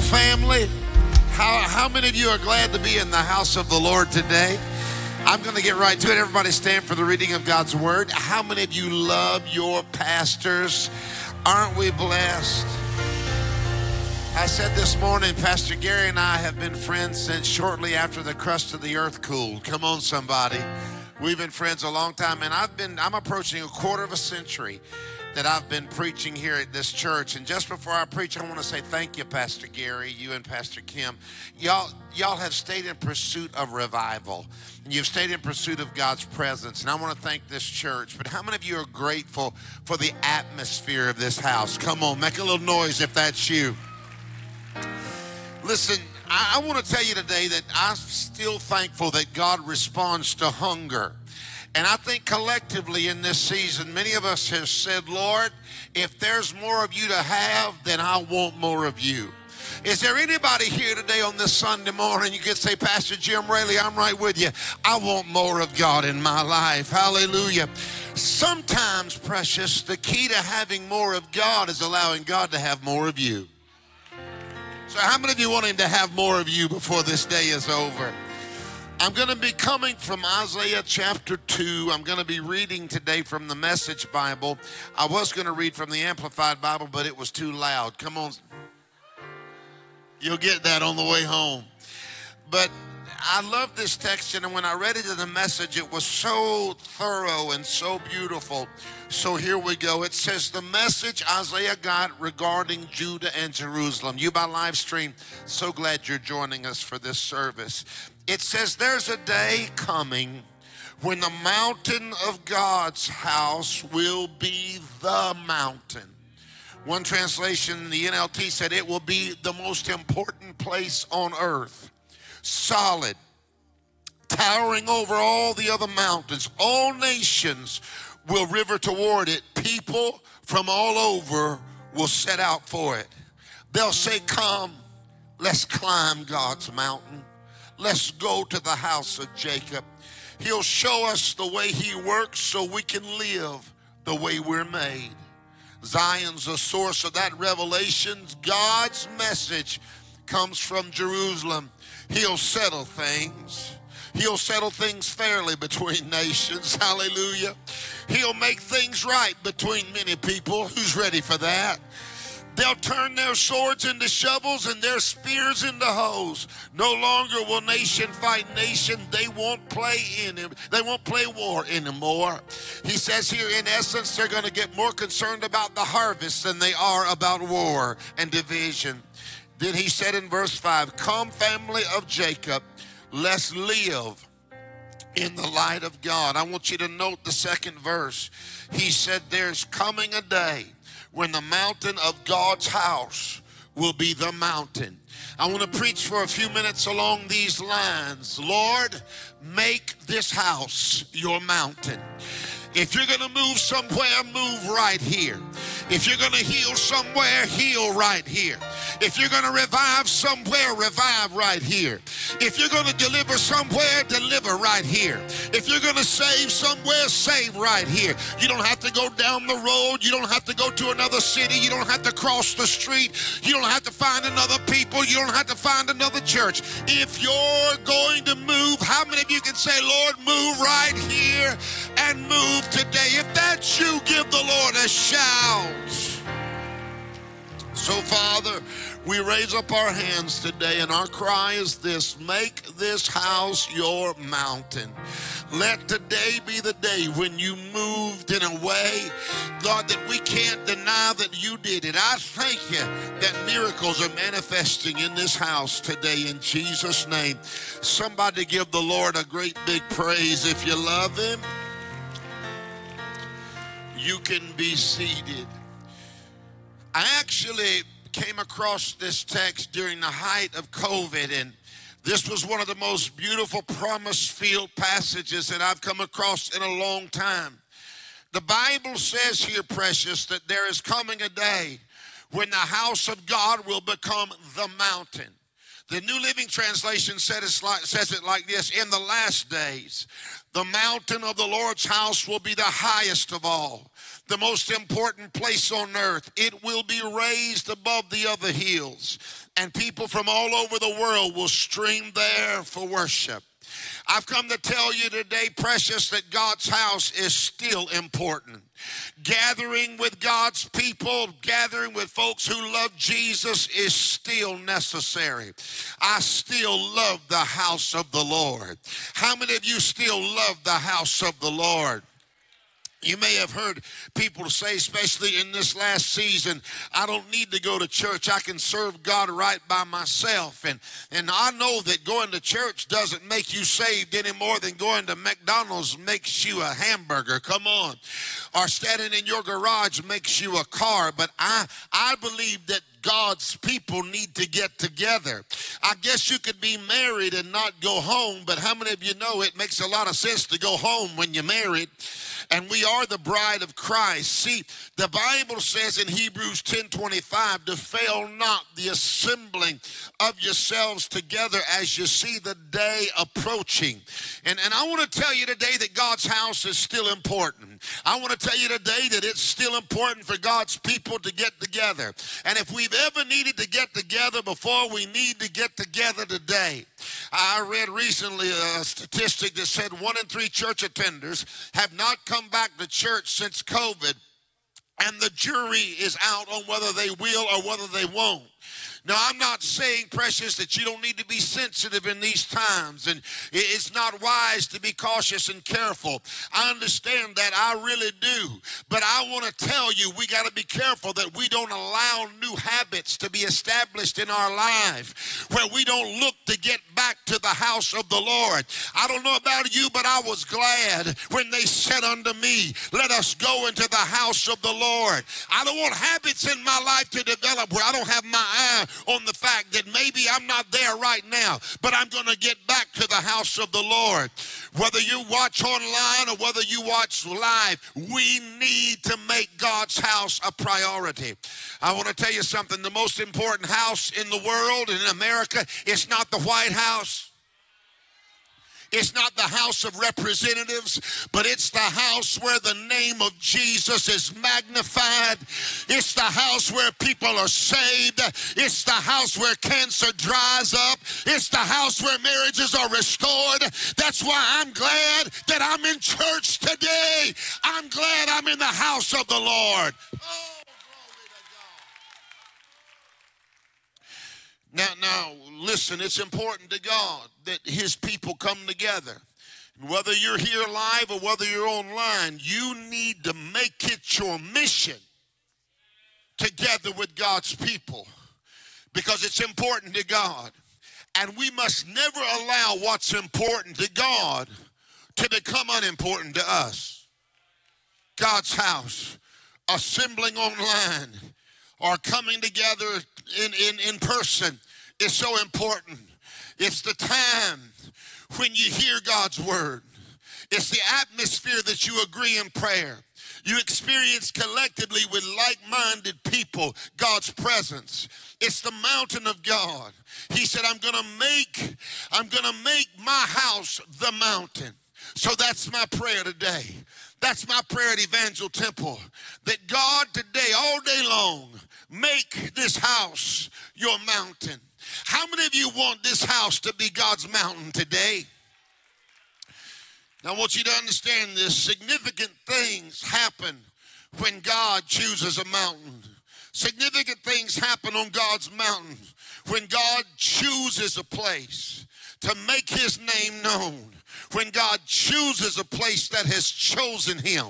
Family. How, how many of you are glad to be in the house of the Lord today? I'm going to get right to it. Everybody stand for the reading of God's word. How many of you love your pastors? Aren't we blessed? I said this morning, Pastor Gary and I have been friends since shortly after the crust of the earth cooled. Come on, somebody. We've been friends a long time, and I've been, I'm approaching a quarter of a century that I've been preaching here at this church. And just before I preach, I want to say thank you, Pastor Gary, you and Pastor Kim. Y'all, y'all have stayed in pursuit of revival. And you've stayed in pursuit of God's presence. And I want to thank this church. But how many of you are grateful for the atmosphere of this house? Come on, make a little noise if that's you. Listen, I, I want to tell you today that I'm still thankful that God responds to hunger. And I think collectively in this season, many of us have said, Lord, if there's more of you to have, then I want more of you. Is there anybody here today on this Sunday morning you could say, Pastor Jim Raley, I'm right with you. I want more of God in my life. Hallelujah. Sometimes, precious, the key to having more of God is allowing God to have more of you. So, how many of you want Him to have more of you before this day is over? I'm going to be coming from Isaiah chapter 2. I'm going to be reading today from the Message Bible. I was going to read from the Amplified Bible, but it was too loud. Come on. You'll get that on the way home. But I love this text, and when I read it in the message, it was so thorough and so beautiful. So here we go. It says, The message Isaiah got regarding Judah and Jerusalem. You by live stream, so glad you're joining us for this service. It says, There's a day coming when the mountain of God's house will be the mountain. One translation, the NLT said, It will be the most important place on earth solid, towering over all the other mountains. All nations will river toward it. People from all over will set out for it. They'll say, Come, let's climb God's mountain. Let's go to the house of Jacob. He'll show us the way He works so we can live the way we're made. Zion's the source of that revelation. God's message comes from Jerusalem. He'll settle things. He'll settle things fairly between nations. Hallelujah. He'll make things right between many people. Who's ready for that? They'll turn their swords into shovels and their spears into hoes. No longer will nation fight nation. They won't play in him. They won't play war anymore. He says here, in essence, they're going to get more concerned about the harvest than they are about war and division. Then he said in verse 5 Come, family of Jacob, let's live in the light of God. I want you to note the second verse. He said, There's coming a day when the mountain of God's house will be the mountain. I want to preach for a few minutes along these lines. Lord, make this house your mountain. If you're going to move somewhere, move right here. If you're going to heal somewhere, heal right here. If you're going to revive somewhere, revive right here. If you're going to deliver somewhere, deliver right here. If you're going to save somewhere, save right here. You don't have to go down the road. You don't have to go to another city. You don't have to cross the street. You don't have to find another people. You don't have to find another church. If you're going to move, how many of you can say, Lord, move right here and move today? If that's you, give the Lord a shout. So, Father, we raise up our hands today, and our cry is this make this house your mountain. Let today be the day when you moved in a way, God, that we can't deny that you did it. I thank you that miracles are manifesting in this house today in Jesus' name. Somebody give the Lord a great big praise if you love him. You can be seated. I actually came across this text during the height of COVID, and this was one of the most beautiful promise field passages that I've come across in a long time. The Bible says here, precious, that there is coming a day when the house of God will become the mountain. The New Living Translation says it like this In the last days, the mountain of the Lord's house will be the highest of all, the most important place on earth. It will be raised above the other hills, and people from all over the world will stream there for worship. I've come to tell you today, precious, that God's house is still important. Gathering with God's people, gathering with folks who love Jesus is still necessary. I still love the house of the Lord. How many of you still love the house of the Lord? You may have heard people say, especially in this last season, I don't need to go to church. I can serve God right by myself. And, and I know that going to church doesn't make you saved any more than going to McDonald's makes you a hamburger. Come on. Or standing in your garage makes you a car. But I, I believe that God's people need to get together. I guess you could be married and not go home, but how many of you know it makes a lot of sense to go home when you're married? And we are the bride of Christ. See, the Bible says in Hebrews 10 25 to fail not the assembling of yourselves together as you see the day approaching. And, and I want to tell you today that God's house is still important. I want to tell you today that it's still important for God's people to get together. And if we've ever needed to get together before, we need to get together today. I read recently a statistic that said one in three church attenders have not come back to church since COVID, and the jury is out on whether they will or whether they won't. Now, I'm not saying, precious, that you don't need to be sensitive in these times, and it's not wise to be cautious and careful. I understand that, I really do. But I want to tell you, we got to be careful that we don't allow new habits to be established in our life where we don't look to get back to the house of the Lord. I don't know about you, but I was glad when they said unto me, Let us go into the house of the Lord. I don't want habits in my life to develop where I don't have my eye on the fact that maybe I'm not there right now, but I'm going to get back to the house of the Lord. Whether you watch online or whether you watch live, we need to make God's house a priority. I want to tell you something the most important house in the world, in America, is not the White House. It's not the House of Representatives, but it's the house where the name of Jesus is magnified. It's the house where people are saved. It's the house where cancer dries up. It's the house where marriages are restored. That's why I'm glad that I'm in church today. I'm glad I'm in the house of the Lord. Oh. Now, now, listen, it's important to God that His people come together. Whether you're here live or whether you're online, you need to make it your mission together with God's people because it's important to God. And we must never allow what's important to God to become unimportant to us. God's house, assembling online, or coming together in, in, in person is so important. It's the time when you hear God's word. It's the atmosphere that you agree in prayer. You experience collectively with like-minded people God's presence. It's the mountain of God. He said, I'm gonna make, I'm gonna make my house the mountain. So that's my prayer today. That's my prayer at Evangel Temple. That God today, all day long, make this house your mountain. How many of you want this house to be God's mountain today? Now, I want you to understand this. Significant things happen when God chooses a mountain. Significant things happen on God's mountain when God chooses a place to make his name known. When God chooses a place that has chosen him.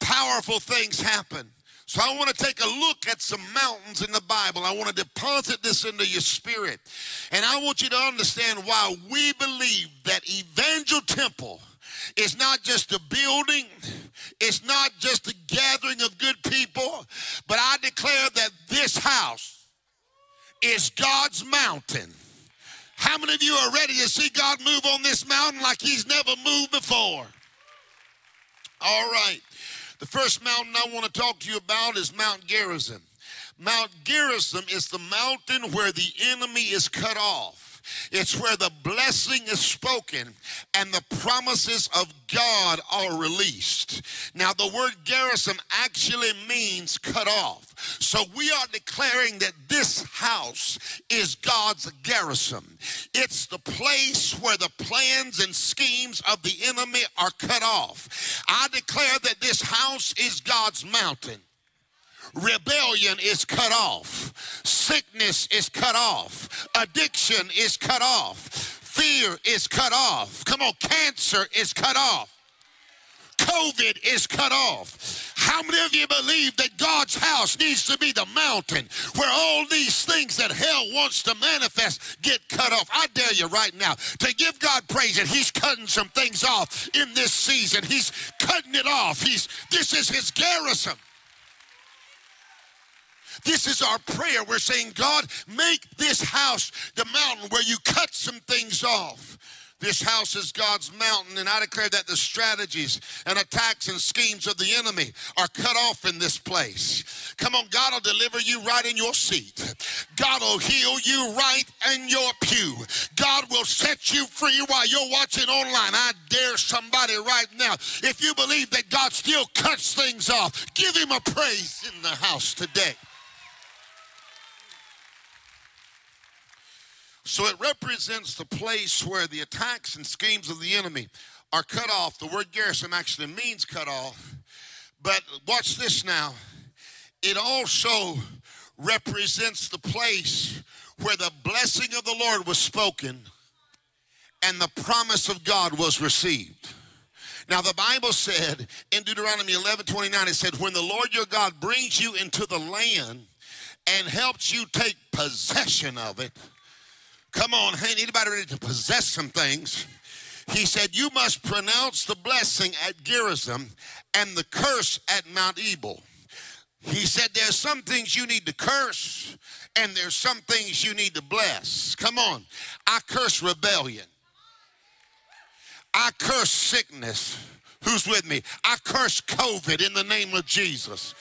Powerful things happen. So I want to take a look at some mountains in the Bible. I want to deposit this into your spirit. And I want you to understand why we believe that Evangel Temple is not just a building, it's not just a gathering of good people, but I declare that this house is God's mountain. How many of you are ready to see God move on this mountain like he's never moved before? All right. The first mountain I want to talk to you about is Mount Gerizim. Mount Gerizim is the mountain where the enemy is cut off. It's where the blessing is spoken and the promises of God are released. Now, the word Gerizim actually means cut off. So we are declaring that this house is God's Gerizim. It's the place where the plans and schemes of the enemy are cut off. I declare that this house is God's mountain. Rebellion is cut off. Sickness is cut off. Addiction is cut off. Fear is cut off. Come on, cancer is cut off. COVID is cut off. How many of you believe that God's house needs to be the mountain where all these things that hell wants to manifest get cut off? I dare you right now to give God praise that He's cutting some things off in this season. He's cutting it off. He's this is His Gerizim. This is our prayer. We're saying, God, make this house the mountain where you cut some things off. This house is God's mountain, and I declare that the strategies and attacks and schemes of the enemy are cut off in this place. Come on, God will deliver you right in your seat. God will heal you right in your pew. God will set you free while you're watching online. I dare somebody right now, if you believe that God still cuts things off, give him a praise in the house today. So it represents the place where the attacks and schemes of the enemy are cut off. The word Gerizim actually means cut off. But watch this now. It also represents the place where the blessing of the Lord was spoken and the promise of God was received. Now, the Bible said in Deuteronomy 11 29, it said, When the Lord your God brings you into the land and helps you take possession of it, Come on, anybody ready to possess some things? He said, You must pronounce the blessing at Gerizim and the curse at Mount Ebal. He said, There's some things you need to curse, and there's some things you need to bless. Come on. I curse rebellion. I curse sickness. Who's with me? I curse COVID in the name of Jesus.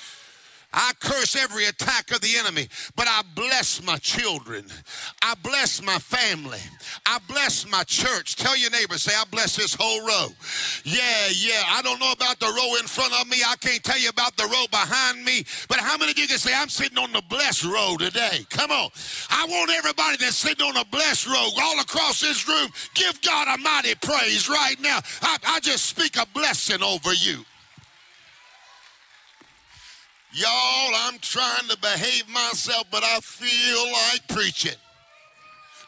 I curse every attack of the enemy, but I bless my children. I bless my family. I bless my church. Tell your neighbor, say, I bless this whole row. Yeah, yeah. I don't know about the row in front of me. I can't tell you about the row behind me. But how many of you can say, I'm sitting on the blessed row today? Come on. I want everybody that's sitting on a blessed row all across this room, give God a mighty praise right now. I, I just speak a blessing over you. Y'all, I'm trying to behave myself, but I feel like preaching.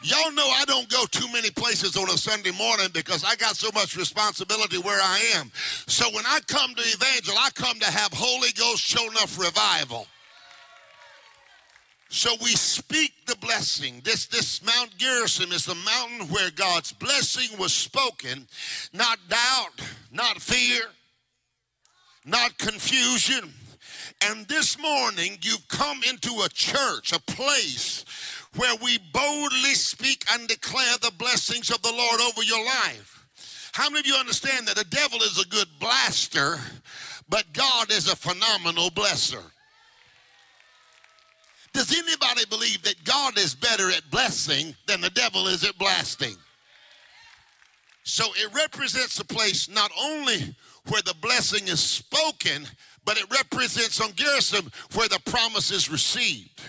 Y'all know I don't go too many places on a Sunday morning because I got so much responsibility where I am. So when I come to evangel, I come to have Holy Ghost show enough revival. So we speak the blessing. This, this Mount Gerizim is the mountain where God's blessing was spoken, not doubt, not fear, not confusion, and this morning, you've come into a church, a place where we boldly speak and declare the blessings of the Lord over your life. How many of you understand that the devil is a good blaster, but God is a phenomenal blesser? Does anybody believe that God is better at blessing than the devil is at blasting? So it represents a place not only where the blessing is spoken, but it represents on Gerizim where the promise is received.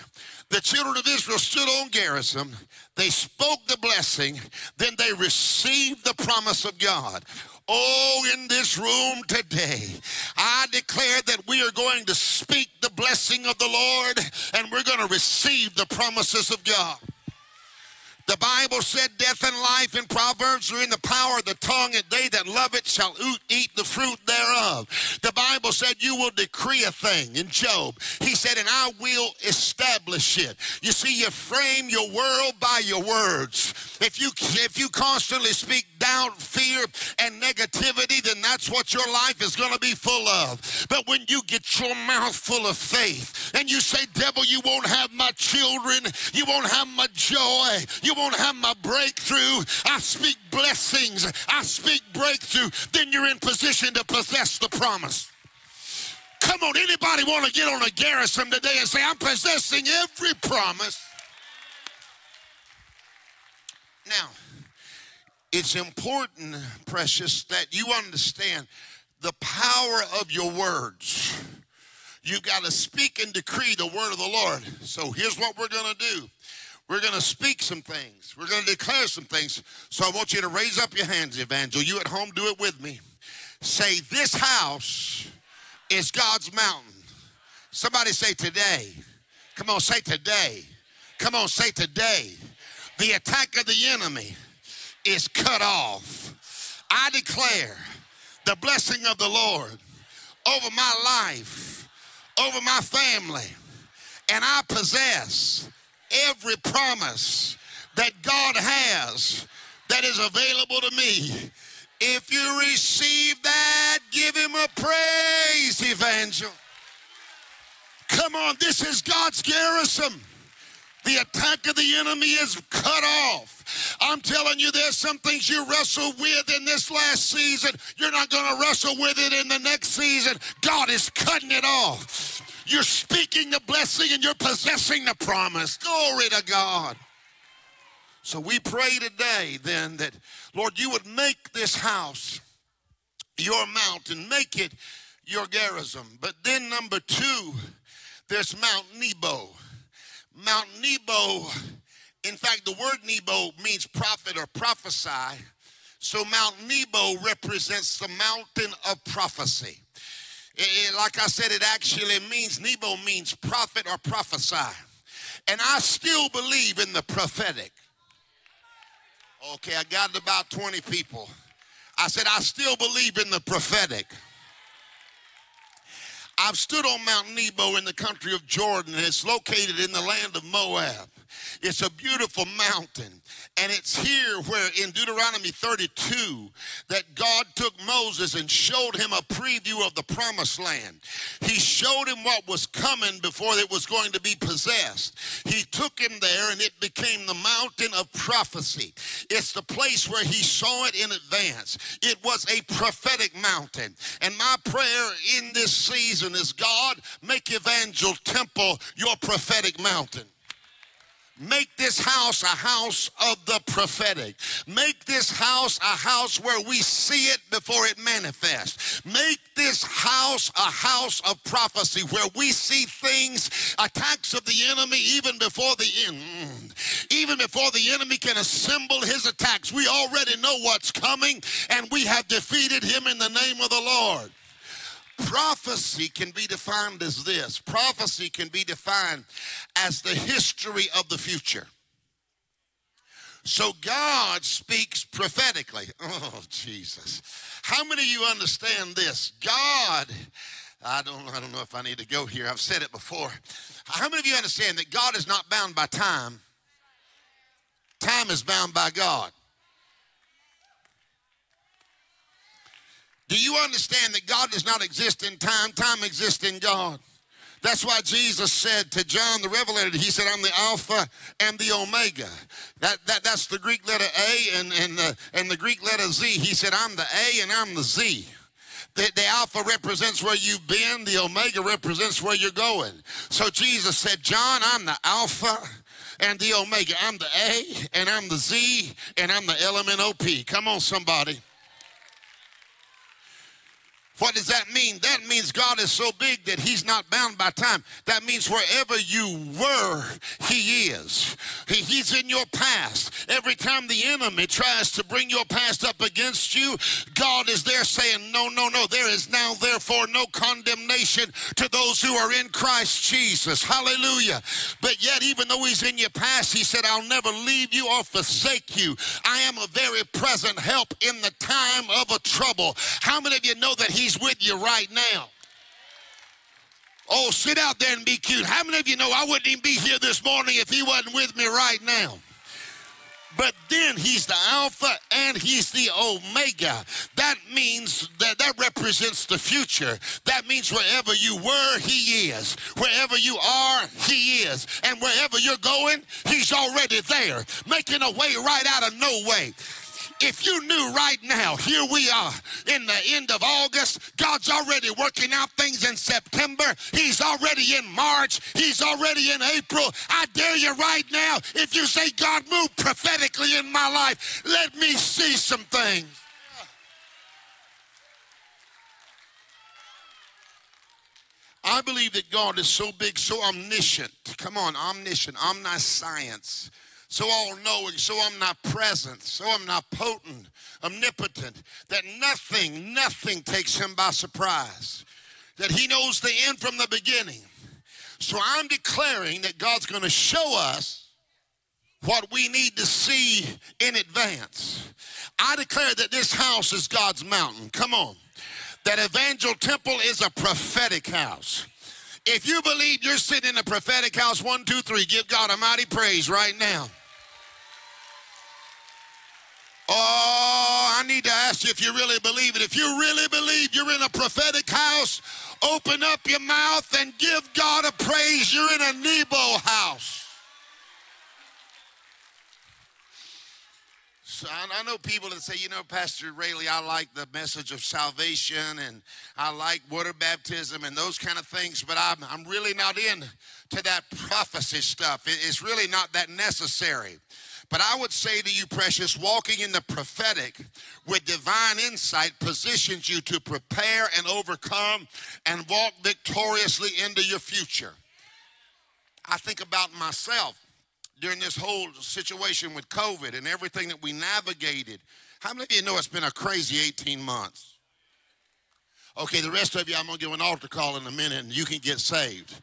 The children of Israel stood on Gerizim. they spoke the blessing, then they received the promise of God. Oh, in this room today, I declare that we are going to speak the blessing of the Lord and we're going to receive the promises of God. The Bible said death and life in Proverbs are in the power of the tongue, and they that love it shall eat the fruit thereof. The Bible said you will decree a thing in Job. He said, and I will establish it. You see, you frame your world by your words. If you if you constantly speak doubt, fear, and negativity, then that's what your life is going to be full of. But when you get your mouth full of faith and you say, devil, you won't have my children, you won't have my joy, you have my breakthrough. I speak blessings. I speak breakthrough. Then you're in position to possess the promise. Come on, anybody want to get on a Gerizim today and say, I'm possessing every promise? Now, it's important, precious, that you understand the power of your words. You've got to speak and decree the word of the Lord. So here's what we're going to do. We're going to speak some things. We're going to declare some things. So I want you to raise up your hands, Evangel. You at home, do it with me. Say, This house is God's mountain. Somebody say, Today. Come on, say today. Come on, say today. The attack of the enemy is cut off. I declare the blessing of the Lord over my life, over my family, and I possess every promise that God has that is available to me. If you receive that, give him a praise, evangel. Come on, this is God's Gerizim. The attack of the enemy is cut off. I'm telling you, there's some things you wrestle with in this last season. You're not going to wrestle with it in the next season. God is cutting it off. You're speaking the blessing and you're possessing the promise. Glory to God. So we pray today then that, Lord, you would make this house your mountain, make it your Gerizim. But then, number two, there's Mount Nebo. Mount Nebo, in fact, the word Nebo means prophet or prophesy. So Mount Nebo represents the mountain of prophecy. It, like I said, it actually means, Nebo means prophet or prophesy. And I still believe in the prophetic. Okay, I got about 20 people. I said, I still believe in the prophetic. I've stood on Mount Nebo in the country of Jordan, and it's located in the land of Moab. It's a beautiful mountain. And it's here where in Deuteronomy 32 that God took Moses and showed him a preview of the promised land. He showed him what was coming before it was going to be possessed. He took him there and it became the mountain of prophecy. It's the place where he saw it in advance. It was a prophetic mountain. And my prayer in this season is God, make Evangel Temple your prophetic mountain. Make this house a house of the prophetic. Make this house a house where we see it before it manifests. Make this house a house of prophecy where we see things, attacks of the enemy, even before the end. Mm. Even before the enemy can assemble his attacks, we already know what's coming and we have defeated him in the name of the Lord. Prophecy can be defined as this prophecy can be defined as the history of the future. So God speaks prophetically. Oh, Jesus. How many of you understand this? God, I don't, I don't know if I need to go here. I've said it before. How many of you understand that God is not bound by time? Time is bound by God. Do you understand that God does not exist in time? Time exists in God. That's why Jesus said to John the Revelator, he said, I'm the Alpha and the Omega. That, that, that's the Greek letter A and, and, the, and the Greek letter Z. He said, I'm the A and I'm the Z. The, the, Alpha represents where you've been, the Omega represents where you're going. So Jesus said, John, I'm the Alpha and the Omega. I'm the A and I'm the Z and I'm the L M N O P. Come on, somebody. What does that mean? That means God is so big that He's not bound by time. That means wherever you were, He is. he's in your past. Every time the enemy tries to bring your past up against you, God is there saying, No, no, no. There is now, therefore, no condemnation to those who are in Christ Jesus. Hallelujah. But yet, even though He's in your past, He said, I'll never leave you or forsake you. I am a very present help in the time of a trouble. How many of you know that He's He's with you right now. Oh, sit out there and be cute. How many of you know I wouldn't even be here this morning if he wasn't with me right now? But then he's the Alpha and he's the Omega. That means that that represents the future. That means wherever you were, he is. Wherever you are, he is. And wherever you're going, he's already there, making a way right out of no way. If you knew right now, here we are in the end of August, God's already working out things in September, He's already in March, He's already in April. I dare you right now, if you say, God, move prophetically in my life, let me see some things. I believe that God is so big, so omniscient. Come on, omniscient, omniscience so all knowing, so omnipresent, so I'm not potent, omnipotent, that nothing, nothing takes him by surprise. That he knows the end from the beginning. So I'm declaring that God's going to show us what we need to see in advance. I declare that this house is God's mountain. Come on. That Evangel Temple is a prophetic house. If you believe you're sitting in a prophetic house, one, two, three, give God a mighty praise right now. Oh, I need to ask you if you really believe it. If you really believe you're in a prophetic house, open up your mouth and give God a praise. You're in a Nebo house. So I know people that say, you know, Pastor Raley, I like the message of salvation and I like water baptism and those kind of things, but I'm, I'm really not into that prophecy stuff. It's really not that necessary. But I would say to you, precious, walking in the prophetic with divine insight positions you to prepare and overcome and walk victoriously into your future. I think about myself during this whole situation with COVID and everything that we navigated. How many of you know it's been a crazy 18 months? Okay, the rest of you, I'm going to give an altar call in a minute and you can get saved.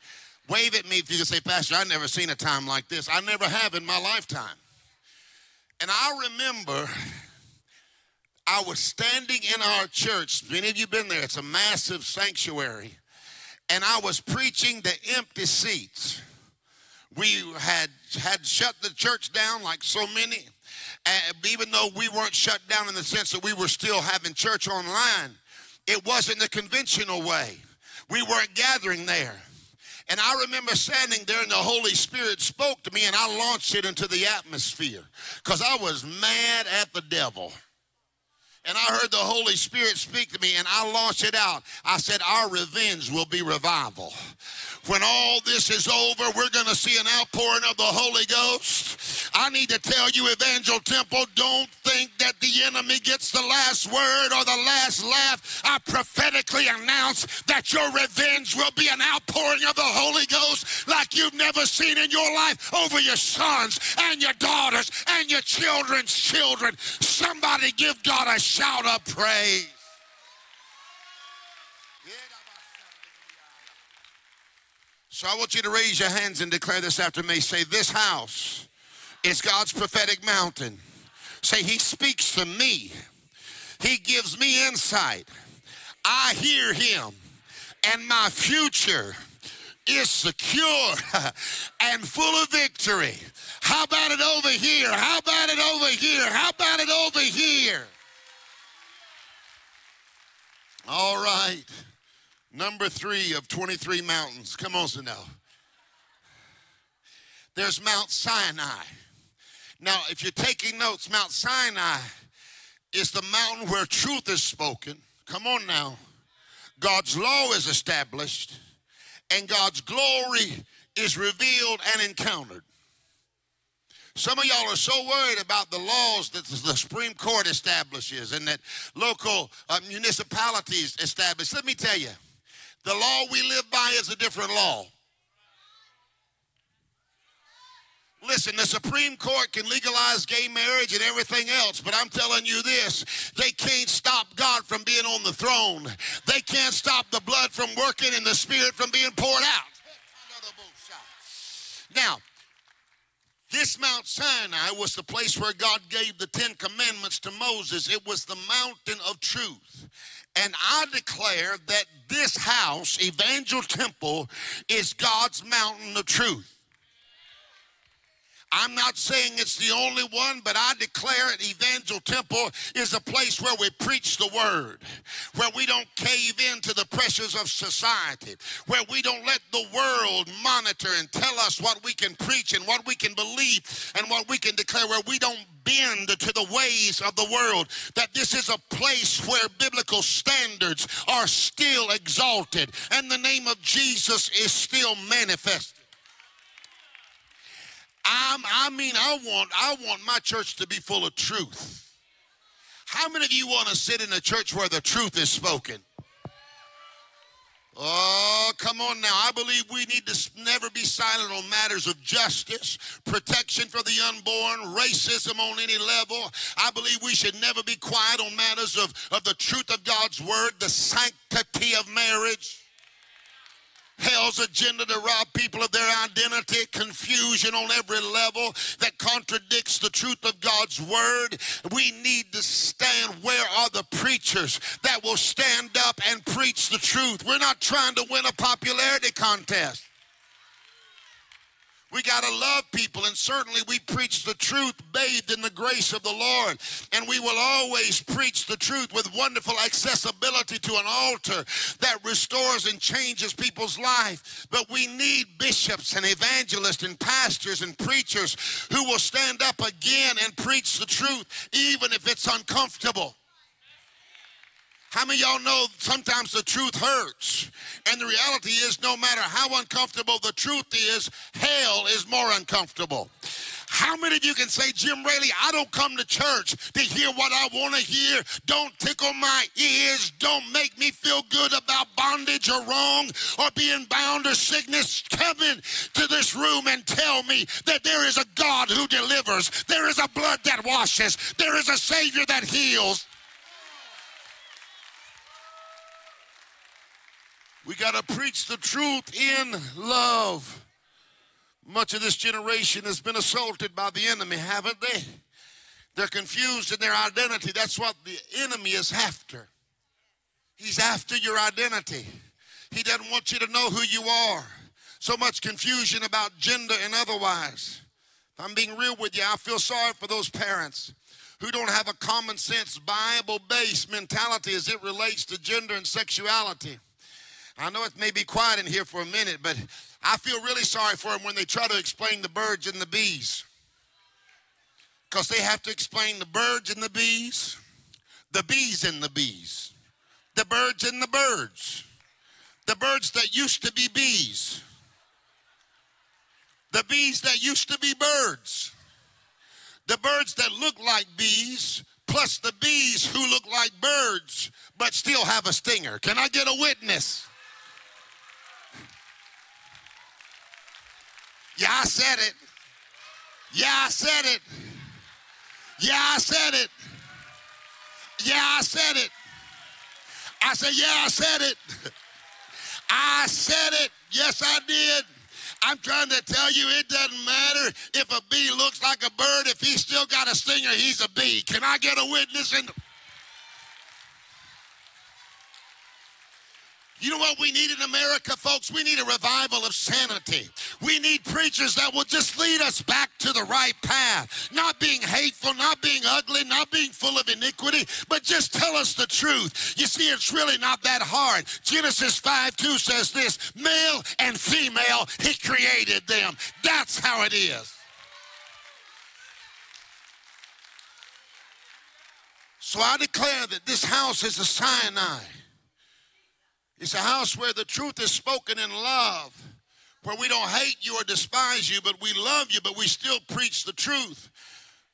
Wave at me if you can say, Pastor, I've never seen a time like this. I never have in my lifetime. And I remember I was standing in our church. Many of you been there. It's a massive sanctuary. And I was preaching the empty seats. We had had shut the church down like so many. And even though we weren't shut down in the sense that we were still having church online, it wasn't the conventional way. We weren't gathering there. And I remember standing there and the Holy Spirit spoke to me and I launched it into the atmosphere because I was mad at the devil. And I heard the Holy Spirit speak to me and I launched it out. I said, Our revenge will be revival. When all this is over, we're going to see an outpouring of the Holy Ghost. I need to tell you, Evangel Temple, don't think that the enemy gets the last word or the last laugh. I prophetically announce that your revenge will be an outpouring of the Holy Ghost like you've never seen in your life over your sons and your daughters and your children's children. Somebody give God a shout of praise. So I want you to raise your hands and declare this after me. Say, This house is God's prophetic mountain. Say, He speaks to me, He gives me insight. I hear Him, and my future is secure and full of victory. How about it over here? How about it over here? How about it over here? All right. Number three of 23 mountains. Come on, now. There's Mount Sinai. Now, if you're taking notes, Mount Sinai is the mountain where truth is spoken. Come on now. God's law is established, and God's glory is revealed and encountered. Some of y'all are so worried about the laws that the Supreme Court establishes and that local uh, municipalities establish. Let me tell you, the law we live by is a different law. Listen, the Supreme Court can legalize gay marriage and everything else, but I'm telling you this they can't stop God from being on the throne. They can't stop the blood from working and the Spirit from being poured out. Now, this Mount Sinai was the place where God gave the Ten Commandments to Moses. It was the mountain of truth. And I declare that this house, Evangel Temple, is God's mountain of truth. I'm not saying it's the only one, but I declare it Evangel Temple is a place where we preach the word, where we don't cave into the pressures of society, where we don't let the world monitor and tell us what we can preach and what we can believe and what we can declare, where we don't bend to the ways of the world, that this is a place where biblical standards are still exalted and the name of Jesus is still manifest. I'm, I mean, I want, I want my church to be full of truth. How many of you want to sit in a church where the truth is spoken? Oh, come on now. I believe we need to never be silent on matters of justice, protection for the unborn, racism on any level. I believe we should never be quiet on matters of, of the truth of God's word, the sanctity of marriage hell's agenda to rob people of their identity, confusion on every level that contradicts the truth of God's word. We need to stand. Where are the preachers that will stand up and preach the truth? We're not trying to win a popularity contest. We got to love people, and certainly we preach the truth bathed in the grace of the Lord. And we will always preach the truth with wonderful accessibility to an altar that restores and changes people's life. But we need bishops and evangelists and pastors and preachers who will stand up again and preach the truth, even if it's uncomfortable. How many y'all know sometimes the truth hurts? And the reality is, no matter how uncomfortable the truth is, hell is more uncomfortable. How many of you can say, Jim Raley, I don't come to church to hear what I want to hear. Don't tickle my ears. Don't make me feel good about bondage or wrong or being bound or sickness. Come in to this room and tell me that there is a God who delivers. There is a blood that washes. There is a Savior that heals. We got to preach the truth in love. Much of this generation has been assaulted by the enemy, haven't they? They're confused in their identity. That's what the enemy is after. He's after your identity. He doesn't want you to know who you are. So much confusion about gender and otherwise. If I'm being real with you, I feel sorry for those parents who don't have a common sense, Bible based mentality as it relates to gender and sexuality. I know it may be quiet in here for a minute, but I feel really sorry for them when they try to explain the birds and the bees. Because they have to explain the birds and the bees, the bees and the bees, the birds and the birds, the birds that used to be bees, the bees that used to be birds, the birds that look like bees, plus the bees who look like birds but still have a stinger. Can I get a witness? Yeah, I said it. Yeah, I said it. Yeah, I said it. Yeah, I said it. I said, yeah, I said it. I said it. Yes, I did. I'm trying to tell you it doesn't matter if a bee looks like a bird. If he's still got a stinger, he's a bee. Can I get a witness in? The- You know what we need in America, folks? We need a revival of sanity. We need preachers that will just lead us back to the right path. Not being hateful, not being ugly, not being full of iniquity, but just tell us the truth. You see, it's really not that hard. Genesis 5 2 says this male and female, he created them. That's how it is. So I declare that this house is a Sinai. It's a house where the truth is spoken in love, where we don't hate you or despise you, but we love you, but we still preach the truth.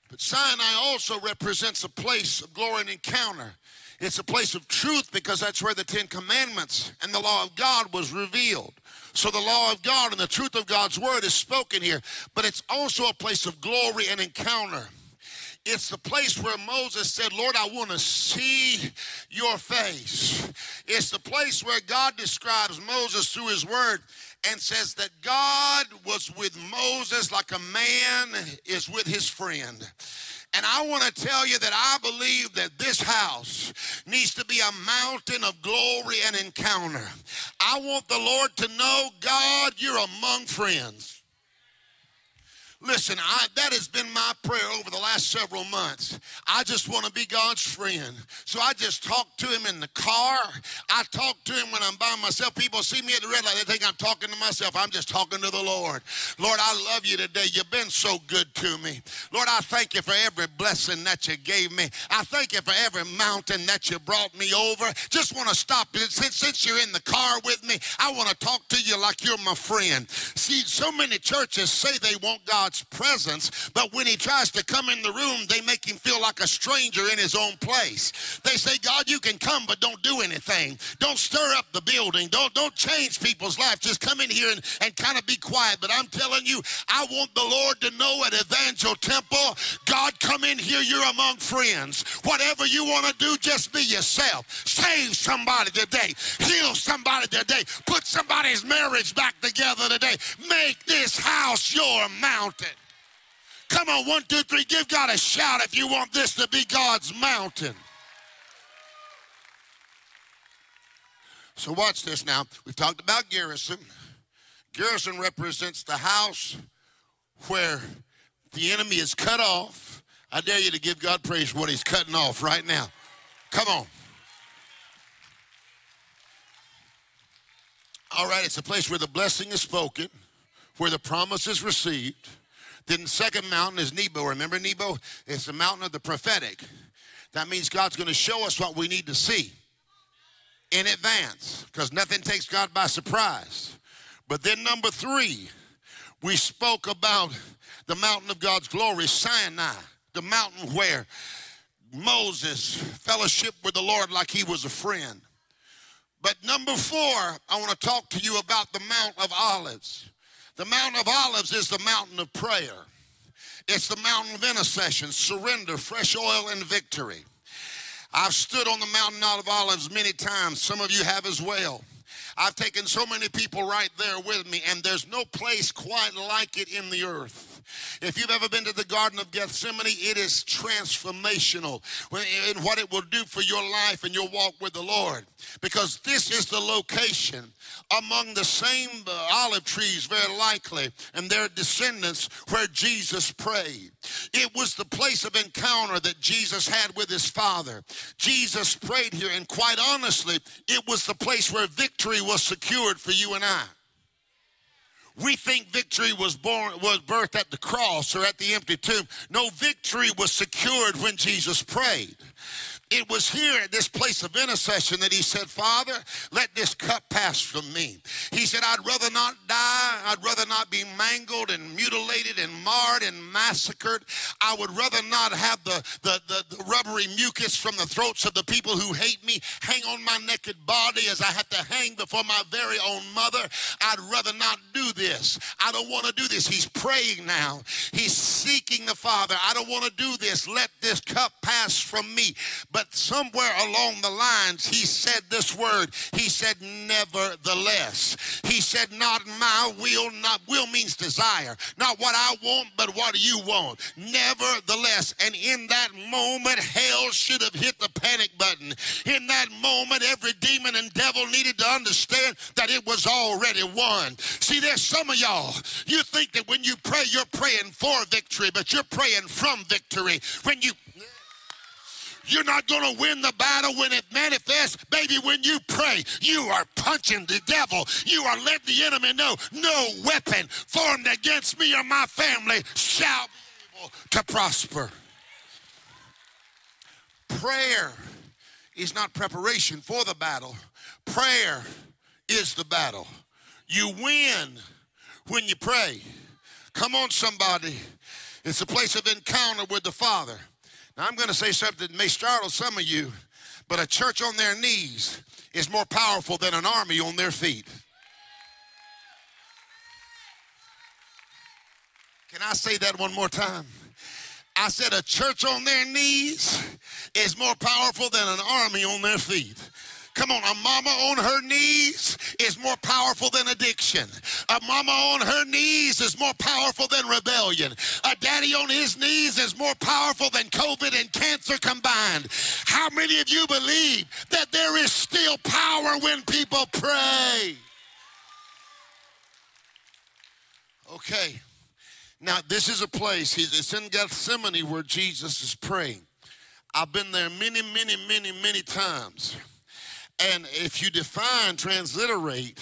But Sinai also represents a place of glory and encounter. It's a place of truth because that's where the Ten Commandments and the law of God was revealed. So the law of God and the truth of God's word is spoken here, but it's also a place of glory and encounter. It's the place where Moses said, Lord, I want to see your face. It's the place where God describes Moses through his word and says that God was with Moses like a man is with his friend. And I want to tell you that I believe that this house needs to be a mountain of glory and encounter. I want the Lord to know, God, you're among friends. Listen, I, that has been my prayer over the last several months. I just want to be God's friend. So I just talk to him in the car. I talk to him when I'm by myself. People see me at the red light, they think I'm talking to myself. I'm just talking to the Lord. Lord, I love you today. You've been so good to me. Lord, I thank you for every blessing that you gave me. I thank you for every mountain that you brought me over. Just want to stop. Since, since you're in the car with me, I want to talk to you like you're my friend. See, so many churches say they want God's presence, but when he tries to come in the room, they make him feel like a stranger in his own place. They say, God, you can come, but don't do anything. Don't stir up the building. Don't, don't change people's lives. Just come in here and, and kind of be quiet. But I'm telling you, I want the Lord to know at Evangel Temple, God, come in here. You're among friends. Whatever you want to do, just be yourself. Save somebody today. Heal somebody today. Put somebody's marriage back together today. Make this house your mountain. Come on, one, two, three. Give God a shout if you want this to be God's mountain. So watch this now. We've talked about Gerizim. Gerizim represents the house where the enemy is cut off. I dare you to give God praise for what he's cutting off right now. Come on. All right, it's a place where the blessing is spoken, where the promise is received. Then the second mountain is Nebo. Remember Nebo? It's the mountain of the prophetic. That means God's going to show us what we need to see in advance because nothing takes God by surprise. But then, number three, we spoke about the mountain of God's glory, Sinai, the mountain where Moses fellowship with the Lord like he was a friend. But number four, I want to talk to you about the Mount of Olives. The Mount of Olives is the mountain of prayer. It's the mountain of intercession, surrender, fresh oil, and victory. I've stood on the mountain of olives many times. Some of you have as well. I've taken so many people right there with me, and there's no place quite like it in the earth. If you've ever been to the Garden of Gethsemane, it is transformational in what it will do for your life and your walk with the Lord. Because this is the location among the same olive trees, very likely, and their descendants where Jesus prayed. It was the place of encounter that Jesus had with his Father. Jesus prayed here, and quite honestly, it was the place where victory was secured for you and I. We think victory was born was birthed at the cross or at the empty tomb. No, victory was secured when Jesus prayed. It was here at this place of intercession that he said, Father, let this cup pass from me. He said, I'd rather not die. I'd rather not be mangled and mutilated and marred and massacred. I would rather not have the, the, the, the rubbery mucus from the throats of the people who hate me hang on my naked body as I have to hang before my very own mother. I'd rather not do this. I don't want to do this. He's praying now. He's seeking the Father. I don't want to do this. Let this cup pass from me. But but somewhere along the lines, he said this word. He said, nevertheless. He said, not my will, not will means desire. Not what I want, but what you want. Nevertheless. And in that moment, hell should have hit the panic button. In that moment, every demon and devil needed to understand that it was already won. See, there's some of y'all, you think that when you pray, you're praying for victory, but you're praying from victory. When you you're not going to win the battle when it manifests. Baby, when you pray, you are punching the devil. You are letting the enemy know no weapon formed against me or my family shall be able to prosper. Prayer is not preparation for the battle, prayer is the battle. You win when you pray. Come on, somebody. It's a place of encounter with the Father. Now, I'm going to say something that may startle some of you, but a church on their knees is more powerful than an army on their feet. Can I say that one more time? I said a church on their knees is more powerful than an army on their feet. Come on, a mama on her knees is more powerful than addiction. A mama on her knees is more powerful than rebellion. A daddy on his knees is more powerful than COVID and cancer combined. How many of you believe that there is still power when people pray? Okay. Now, this is a place, it's in Gethsemane where Jesus is praying. I've been there many, many, many, many times. And if you define, transliterate,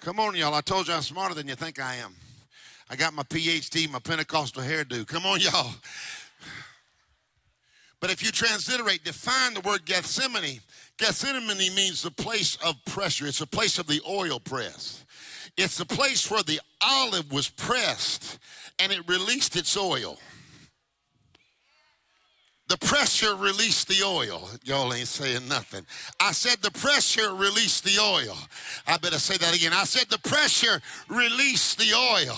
come on, y'all. I told you I'm smarter than you think I am. I got my PhD, my Pentecostal hairdo. Come on, y'all. But if you transliterate, define the word Gethsemane, Gethsemane means the place of pressure. It's a place of the oil press. It's the place where the olive was pressed and it released its oil. The pressure released the oil. Y'all ain't saying nothing. I said the pressure released the oil. I better say that again. I said the pressure released the oil.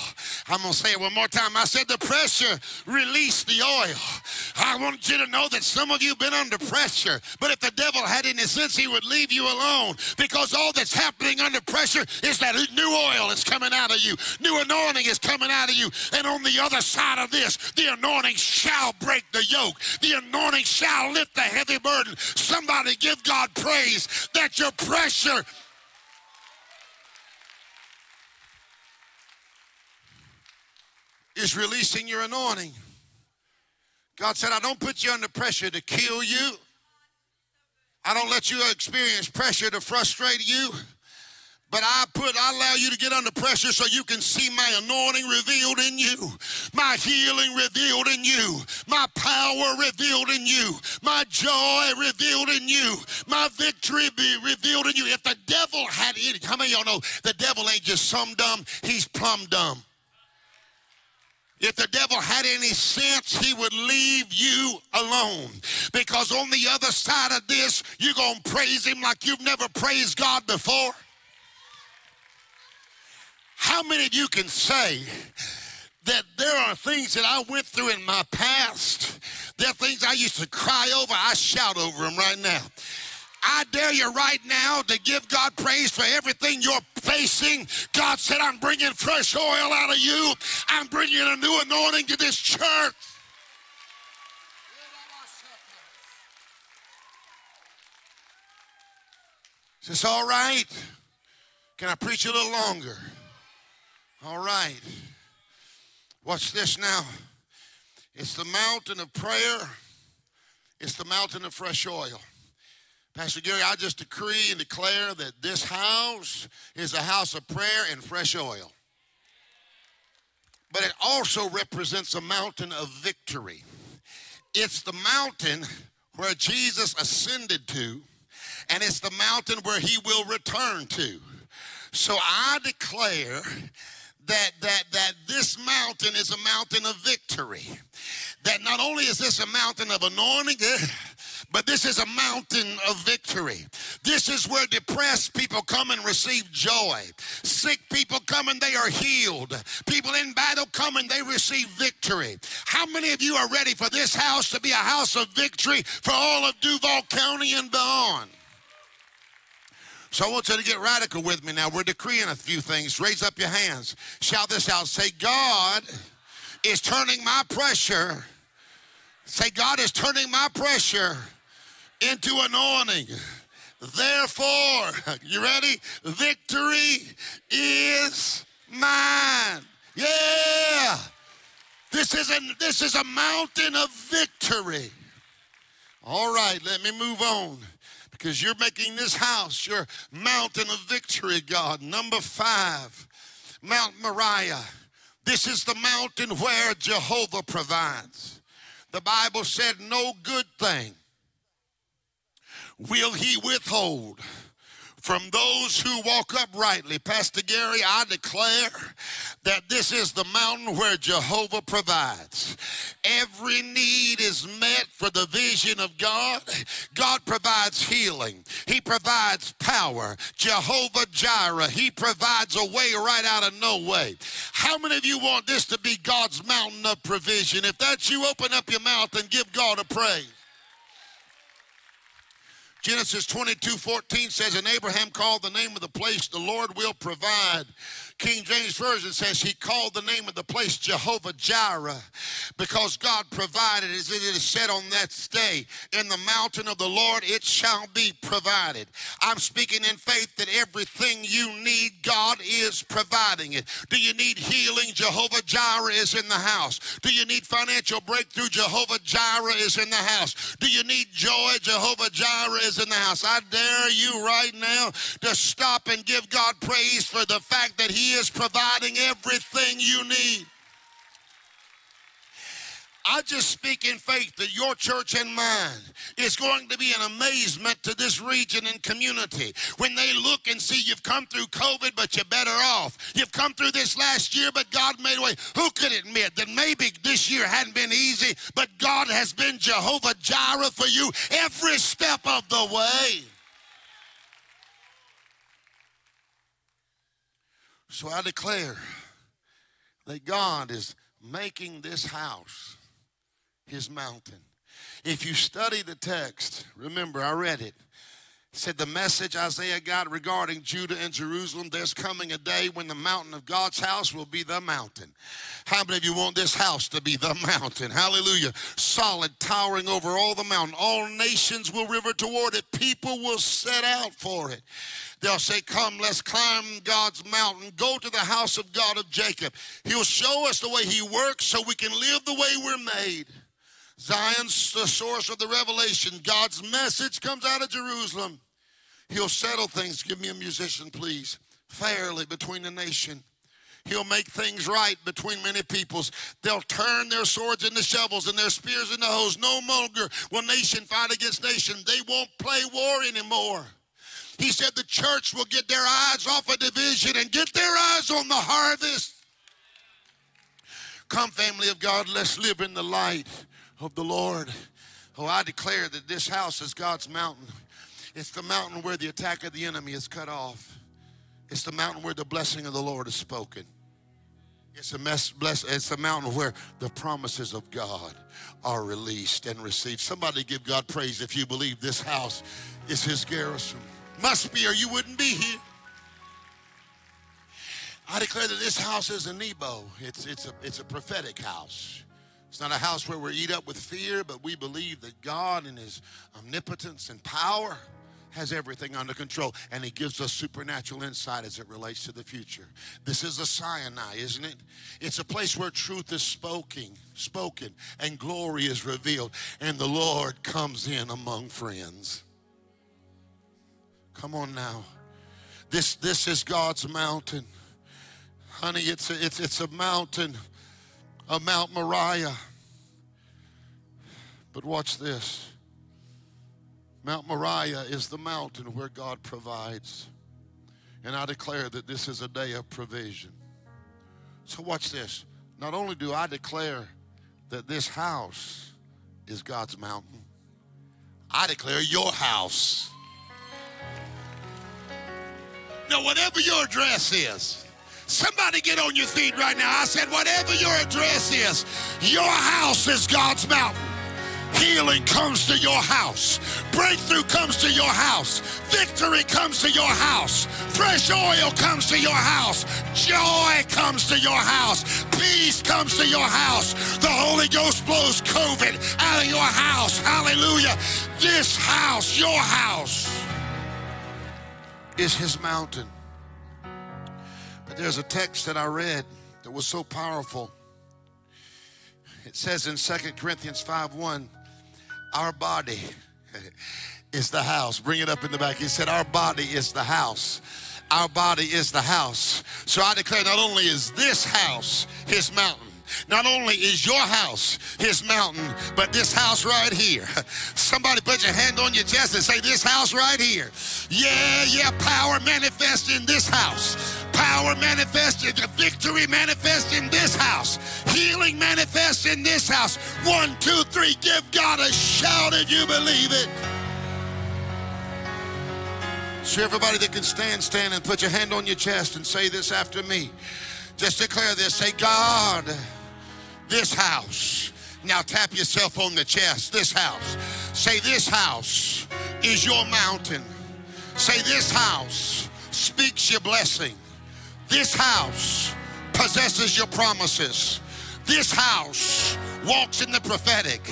I'm going to say it one more time. I said the pressure released the oil. I want you to know that some of you have been under pressure, but if the devil had any sense, he would leave you alone because all that's happening under pressure is that new oil is coming out of you, new anointing is coming out of you. And on the other side of this, the anointing shall break the yoke. The anointing shall lift the heavy burden. Somebody give God praise that your pressure is releasing your anointing. God said, I don't put you under pressure to kill you. I don't let you experience pressure to frustrate you. But I put, I allow you to get under pressure so you can see my anointing revealed in you, my healing revealed in you, my power revealed in you, my joy revealed in you, my victory be revealed in you. If the devil had any, how many y'all know the devil ain't just some dumb, he's plumb dumb. If the devil had any sense, he would leave you alone. Because on the other side of this, you're going to praise him like you've never praised God before. How many of you can say that there are things that I went through in my past? There are things I used to cry over, I shout over them right now. I dare you right now to give God praise for everything you're facing. God said, I'm bringing fresh oil out of you. I'm bringing a new anointing to this church. Is this all right? Can I preach a little longer? All right. Watch this now. It's the mountain of prayer, it's the mountain of fresh oil. Pastor Gary, I just decree and declare that this house is a house of prayer and fresh oil. But it also represents a mountain of victory. It's the mountain where Jesus ascended to, and it's the mountain where he will return to. So I declare that that that this mountain is a mountain of victory. That not only is this a mountain of anointing, but this is a mountain of victory. This is where depressed people come and receive joy. Sick people come and they are healed. People in battle come and they receive victory. How many of you are ready for this house to be a house of victory for all of Duval County and beyond? So I want you to get radical with me now. We're decreeing a few things. Raise up your hands. Shout this out. Say, God is turning my pressure. Say, God is turning my pressure into anointing. Therefore, you ready? Victory is mine. Yeah. This is a this is a mountain of victory. All right, let me move on because you're making this house your mountain of victory, God. Number five, Mount Moriah. This is the mountain where Jehovah provides. The Bible said, No good thing will he withhold from those who walk uprightly. Pastor Gary, I declare that this is the mountain where Jehovah provides. Every need is met for the vision of God. God provides healing, He provides power. Jehovah Jireh, He provides a way right out of no way. How many of you want this to be God's mountain of provision? If that's you, open up your mouth and give God a praise. Genesis 22 14 says, And Abraham called the name of the place, The Lord will provide. King James Version says he called the name of the place Jehovah Jireh because God provided, as it is said on that day, in the mountain of the Lord it shall be provided. I'm speaking in faith that everything you need, God is providing it. Do you need healing? Jehovah Jireh is in the house. Do you need financial breakthrough? Jehovah Jireh is in the house. Do you need joy? Jehovah Jireh is in the house. I dare you right now to stop and give God praise for the fact that He is providing everything you need. I just speak in faith that your church and mine is going to be an amazement to this region and community when they look and see you've come through COVID, but you're better off. You've come through this last year, but God made a way. Who could admit that maybe this year hadn't been easy, but God has been Jehovah Jireh for you every step of the way? So I declare that God is making this house his mountain. If you study the text, remember I read it. Said the message Isaiah got regarding Judah and Jerusalem, there's coming a day when the mountain of God's house will be the mountain. How many of you want this house to be the mountain? Hallelujah. Solid, towering over all the mountain. All nations will river toward it. People will set out for it. They'll say, Come, let's climb God's mountain. Go to the house of God of Jacob. He'll show us the way He works so we can live the way we're made. Zion's the source of the revelation. God's message comes out of Jerusalem. He'll settle things. Give me a musician, please. Fairly between the nation. He'll make things right between many peoples. They'll turn their swords into shovels and their spears into hoes. No longer will nation fight against nation. They won't play war anymore. He said the church will get their eyes off of division and get their eyes on the harvest. Come, family of God, let's live in the light of the Lord. Oh, I declare that this house is God's mountain. It's the mountain where the attack of the enemy is cut off. It's the mountain where the blessing of the Lord is spoken. It's a mess, bless, it's a mountain where the promises of God are released and received. Somebody give God praise if you believe this house is his Gerizim. Must be, or you wouldn't be here. I declare that this house is a Nebo. It's, it's, a, it's a prophetic house. It's not a house where we eat up with fear, but we believe that God in His omnipotence and power has everything under control, and He gives us supernatural insight as it relates to the future. This is a Sinai, isn't it? It's a place where truth is spoken, spoken, and glory is revealed, and the Lord comes in among friends. Come on now. This, this is God's mountain. Honey, it's a, it's, it's a mountain, a Mount Moriah. But watch this. Mount Moriah is the mountain where God provides. And I declare that this is a day of provision. So watch this. Not only do I declare that this house is God's mountain, I declare your house now, whatever your address is, somebody get on your feet right now. I said, whatever your address is, your house is God's mountain. Healing comes to your house. Breakthrough comes to your house. Victory comes to your house. Fresh oil comes to your house. Joy comes to your house. Peace comes to your house. The Holy Ghost blows COVID out of your house. Hallelujah. This house, your house is his mountain. There's a text that I read that was so powerful. It says in 2 Corinthians 5 1, our body is the house. Bring it up in the back. He said, Our body is the house. Our body is the house. So I declare not only is this house his mountain, not only is your house his mountain, but this house right here. Somebody put your hand on your chest and say, This house right here. Yeah, yeah, power manifest in this house. Power manifest in victory manifest in this house. Healing manifest in this house. One, two, three. Give God a shout if you believe it. So everybody that can stand, stand and put your hand on your chest and say this after me. Just declare this. Say, God this house. Now tap yourself on the chest. This house. Say, This house is your mountain. Say, This house speaks your blessing. This house possesses your promises. This house walks in the prophetic.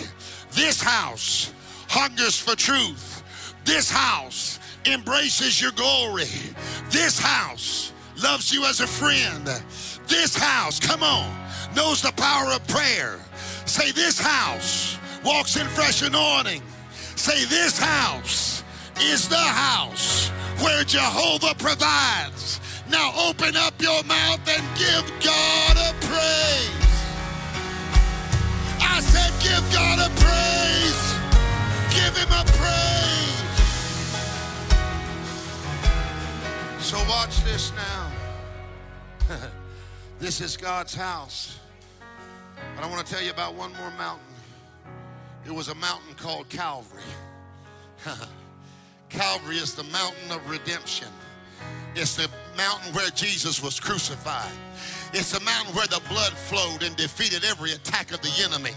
This house hungers for truth. This house embraces your glory. This house loves you as a friend. This house, come on, knows the power of prayer. Say, This house walks in fresh anointing. Say, This house is the house where Jehovah provides. Now open up your mouth and give God a praise. I said, give God a praise. Give him a praise. So watch this now. this is God's house. But I want to tell you about one more mountain. It was a mountain called Calvary. Calvary is the mountain of redemption. It's the mountain where Jesus was crucified. It's the mountain where the blood flowed and defeated every attack of the enemy.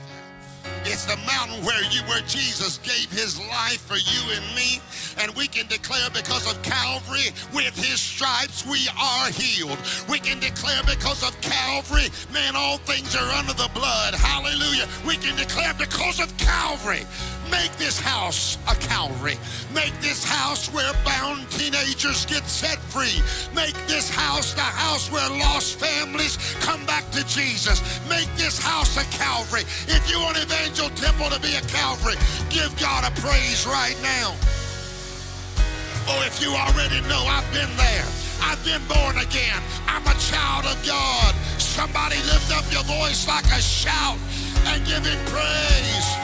It's the mountain where you where Jesus gave his life for you and me. And we can declare because of Calvary, with his stripes we are healed. We can declare because of Calvary, man, all things are under the blood. Hallelujah. We can declare because of Calvary. Make this house a Calvary. Make this house where bound teenagers get set free. Make this house the house where lost families come back to Jesus. Make this house a Calvary. If you want Evangel Temple to be a Calvary, give God a praise right now. Oh, if you already know, I've been there. I've been born again. I'm a child of God. Somebody lift up your voice like a shout and give him praise.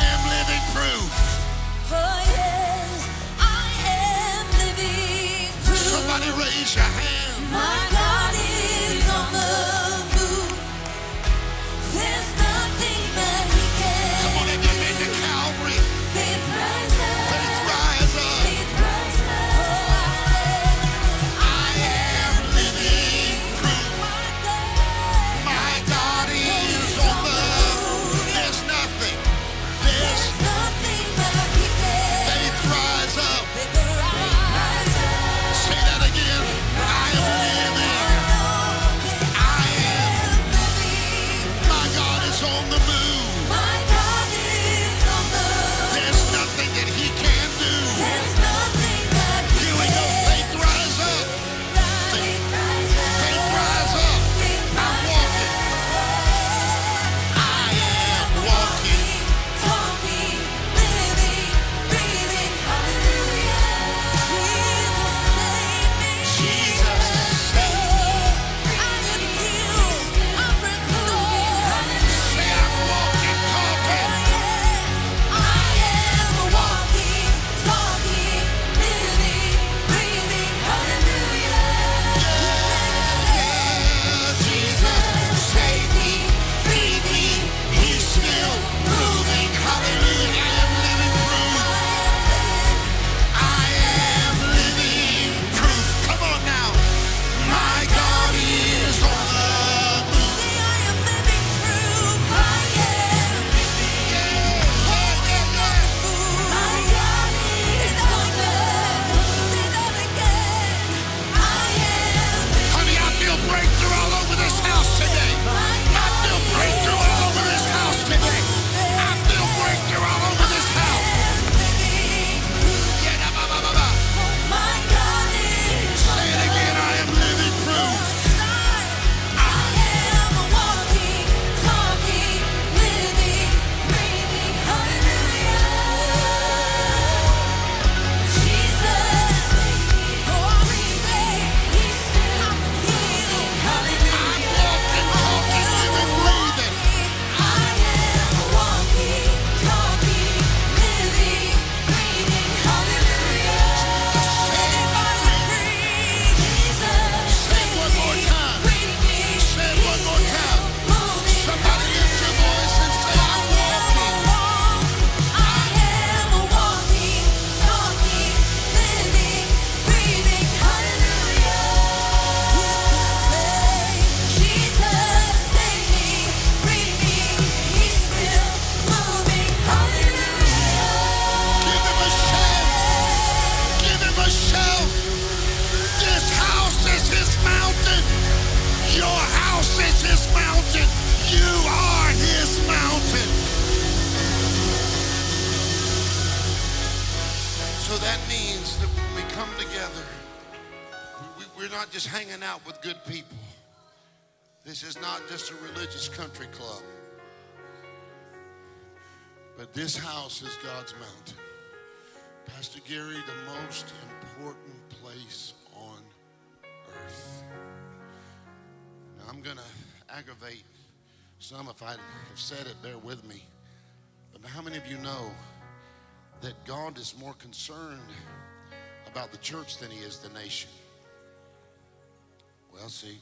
I am living proof. Oh yes, I am living proof. Somebody raise your hand. My God is on the just a religious country club. But this house is God's mountain. Pastor Gary, the most important place on earth. Now, I'm going to aggravate some if I have said it, bear with me. But how many of you know that God is more concerned about the church than he is the nation? Well, see,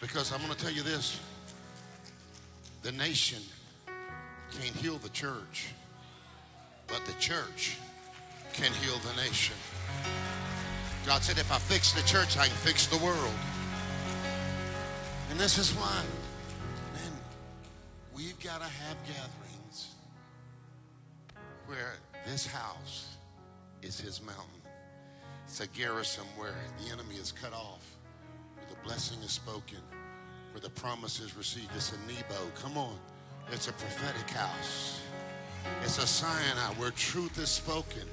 because I'm going to tell you this the nation can't heal the church, but the church can heal the nation. God said, if I fix the church, I can fix the world. And this is why, man, we've got to have gatherings where this house is his mountain. It's a Gerizim where the enemy is cut off, blessing is spoken, where the promise is received. It's a Nebo. Come on. It's a prophetic house. It's a Sinai where truth is spoken.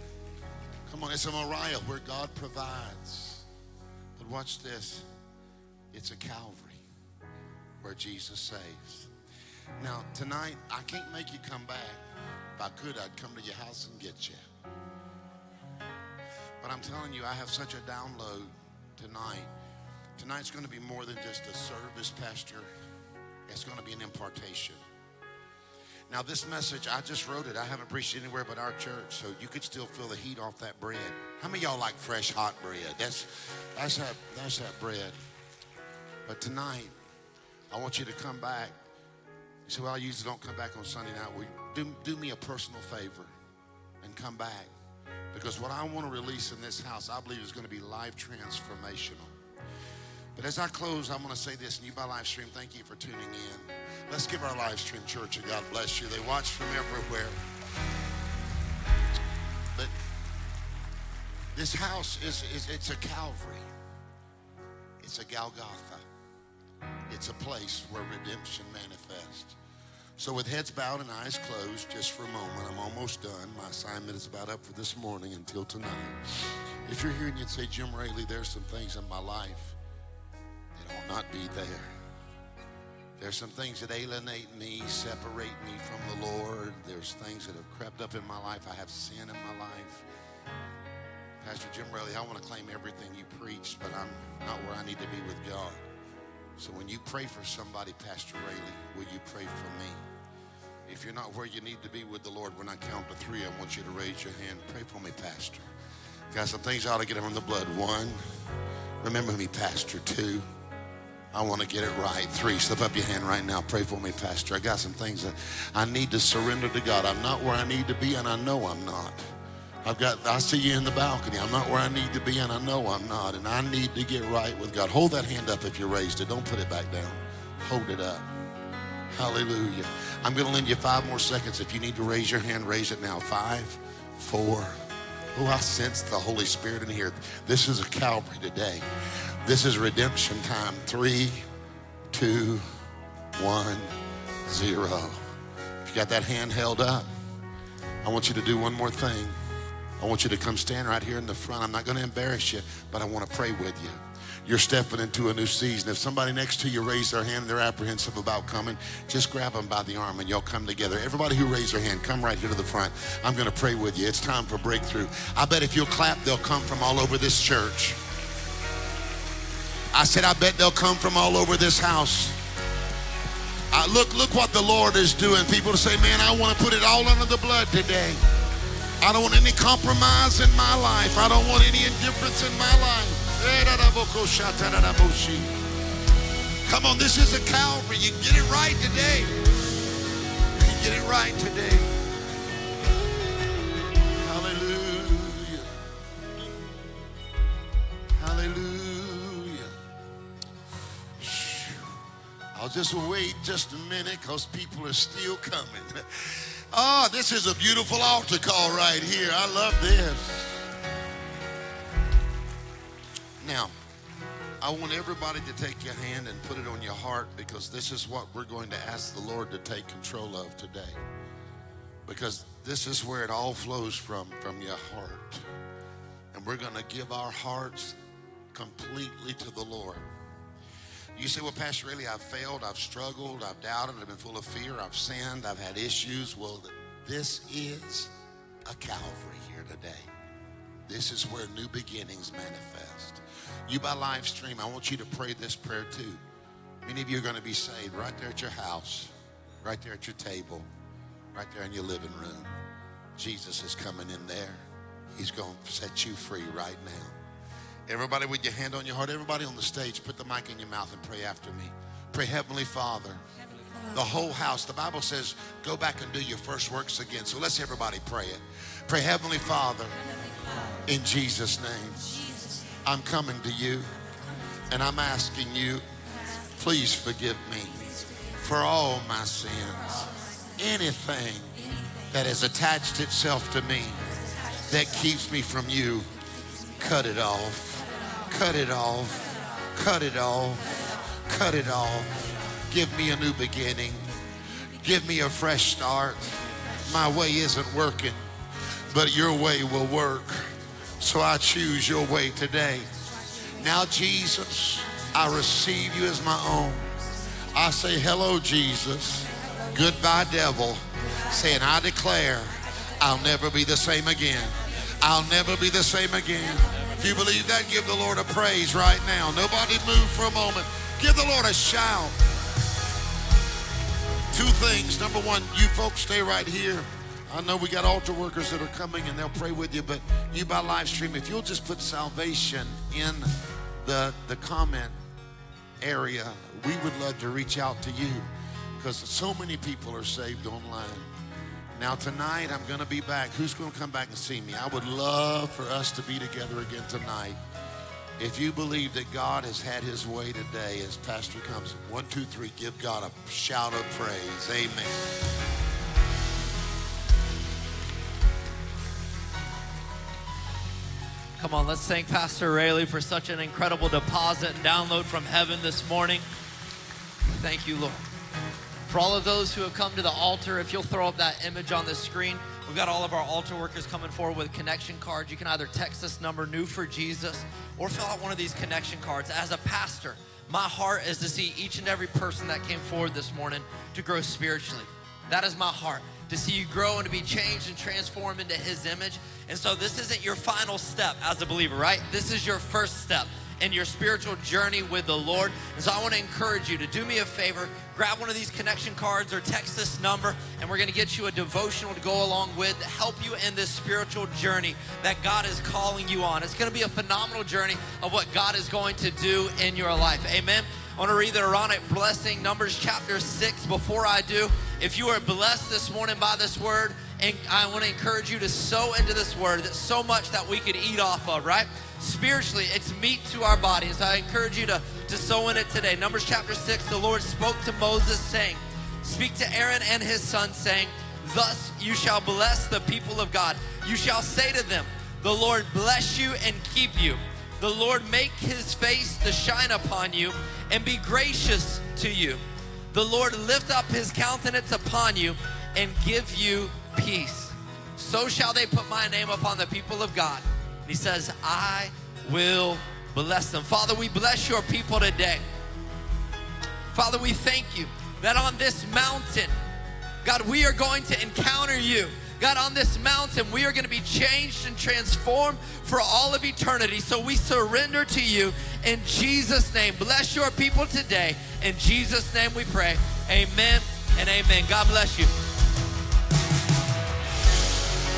Come on, it's a Moriah where God provides. But watch this. It's a Calvary where Jesus saves. Now, tonight, I can't make you come back. If I could, I'd come to your house and get you. But I'm telling you, I have such a download tonight. Tonight's going to be more than just a service, Pastor. It's going to be an impartation. Now, this message, I just wrote it. I haven't preached anywhere but our church, so you could still feel the heat off that bread. How many y'all like fresh, hot bread? That's, that's, that, that's that bread. But tonight, I want you to come back. You say, well, I usually don't come back on Sunday night. Well, do, do me a personal favor and come back. Because what I want to release in this house, I believe is going to be life transformational. But as I close, I'm going to say this, and you by live stream, thank you for tuning in. Let's give our live stream church a God bless you. They watch from everywhere. But this house is, is it's a Calvary. It's a Golgotha. It's a place where redemption manifests. So with heads bowed and eyes closed, just for a moment, I'm almost done. My assignment is about up for this morning until tonight. If you're here and you'd say, Jim Raley, there's some things in my life ought not be there. There's some things that alienate me, separate me from the Lord. There's things that have crept up in my life. I have sin in my life. Pastor Jim Raley, I want to claim everything you preached, but I'm not where I need to be with God. So when you pray for somebody, Pastor Raley, will you pray for me? If you're not where you need to be with the Lord, when I count to three, I want you to raise your hand. Pray for me, Pastor. Got some things I ought to get on the blood. One, remember me, Pastor. Two, I want to get it right. Three, slip up your hand right now. Pray for me, Pastor. I got some things that I need to surrender to God. I'm not where I need to be, and I know I'm not. I've got, I see you in the balcony. I'm not where I need to be, and I know I'm not. And I need to get right with God. Hold that hand up if you raised it. Don't put it back down. Hold it up. Hallelujah. I'm going to lend you five more seconds. If you need to raise your hand, raise it now. Five, four. Oh, I sense the Holy Spirit in here. This is a Calvary today. This is redemption time. Three, two, one, zero. If you got that hand held up, I want you to do one more thing. I want you to come stand right here in the front. I'm not going to embarrass you, but I want to pray with you. You're stepping into a new season. If somebody next to you raise their hand, they're apprehensive about coming, just grab them by the arm and y'all come together. Everybody who raised their hand, come right here to the front. I'm going to pray with you. It's time for breakthrough. I bet if you'll clap, they'll come from all over this church. I said, I bet they'll come from all over this house. Uh, look, look what the Lord is doing. People say, man, I want to put it all under the blood today. I don't want any compromise in my life. I don't want any indifference in my life. Come on, this is a Calvary. You get it right today. You get it right today. Hallelujah. Hallelujah. I'll just wait just a minute because people are still coming. Oh, this is a beautiful altar call right here. I love this. Now, I want everybody to take your hand and put it on your heart because this is what we're going to ask the Lord to take control of today. because this is where it all flows from, from your heart. And we're going to give our hearts completely to the Lord. You say, well, Pastor, really, I've failed, I've struggled, I've doubted, I've been full of fear, I've sinned, I've had issues. Well, this is a Calvary here today. This is where new beginnings manifest. You by live stream, I want you to pray this prayer too. Many of you are going to be saved right there at your house, right there at your table, right there in your living room. Jesus is coming in there. He's going to set you free right now. Everybody with your hand on your heart, everybody on the stage, put the mic in your mouth and pray after me. Pray, Heavenly Father. The whole house, the Bible says, go back and do your first works again. So let's everybody pray it. Pray, Heavenly Father, in Jesus' name, I'm coming to you and I'm asking you, please forgive me for all my sins. Anything that has attached itself to me that keeps me from you, cut it off. Cut it off. Cut it off. Cut it off. Give me a new beginning. Give me a fresh start. My way isn't working, but your way will work. So I choose your way today. Now, Jesus, I receive you as my own. I say, hello, Jesus. Goodbye, devil. Saying, I declare I'll never be the same again. I'll never be the same again. If you believe that, give the Lord a praise right now. Nobody move for a moment. Give the Lord a shout. Two things. Number one, you folks stay right here. I know we got altar workers that are coming and they'll pray with you, but you by live stream, if you'll just put salvation in the, the comment area, we would love to reach out to you because so many people are saved online. Now, tonight, I'm going to be back. Who's going to come back and see me? I would love for us to be together again tonight. If you believe that God has had his way today as Pastor comes, one, two, three, give God a shout of praise. Amen. Come on, let's thank Pastor Raley for such an incredible deposit and download from heaven this morning. Thank you, Lord. For all of those who have come to the altar, if you'll throw up that image on the screen, we've got all of our altar workers coming forward with connection cards. You can either text this number, new for Jesus, or fill out one of these connection cards. As a pastor, my heart is to see each and every person that came forward this morning to grow spiritually. That is my heart, to see you grow and to be changed and transformed into His image. And so, this isn't your final step as a believer, right? This is your first step in your spiritual journey with the Lord. And so I want to encourage you to do me a favor, grab one of these connection cards or text this number, and we're going to get you a devotional to go along with to help you in this spiritual journey that God is calling you on. It's going to be a phenomenal journey of what God is going to do in your life. Amen. I want to read the Aaronic blessing, Numbers chapter 6. Before I do, if you are blessed this morning by this word, and I want to encourage you to sow into this word. That's so much that we could eat off of, right? Spiritually, it's meat to our bodies. I encourage you to, to sow in it today. Numbers chapter 6, the Lord spoke to Moses, saying, Speak to Aaron and his sons, saying, Thus you shall bless the people of God. You shall say to them, The Lord bless you and keep you. The Lord make his face to shine upon you and be gracious to you. The Lord lift up his countenance upon you and give you peace. So shall they put my name upon the people of God. And he says, I will bless them. Father, we bless your people today. Father, we thank you that on this mountain, God, we are going to encounter you. God, on this mountain, we are going to be changed and transformed for all of eternity. So we surrender to you in Jesus' name. Bless your people today. In Jesus' name we pray. Amen and amen. God bless you.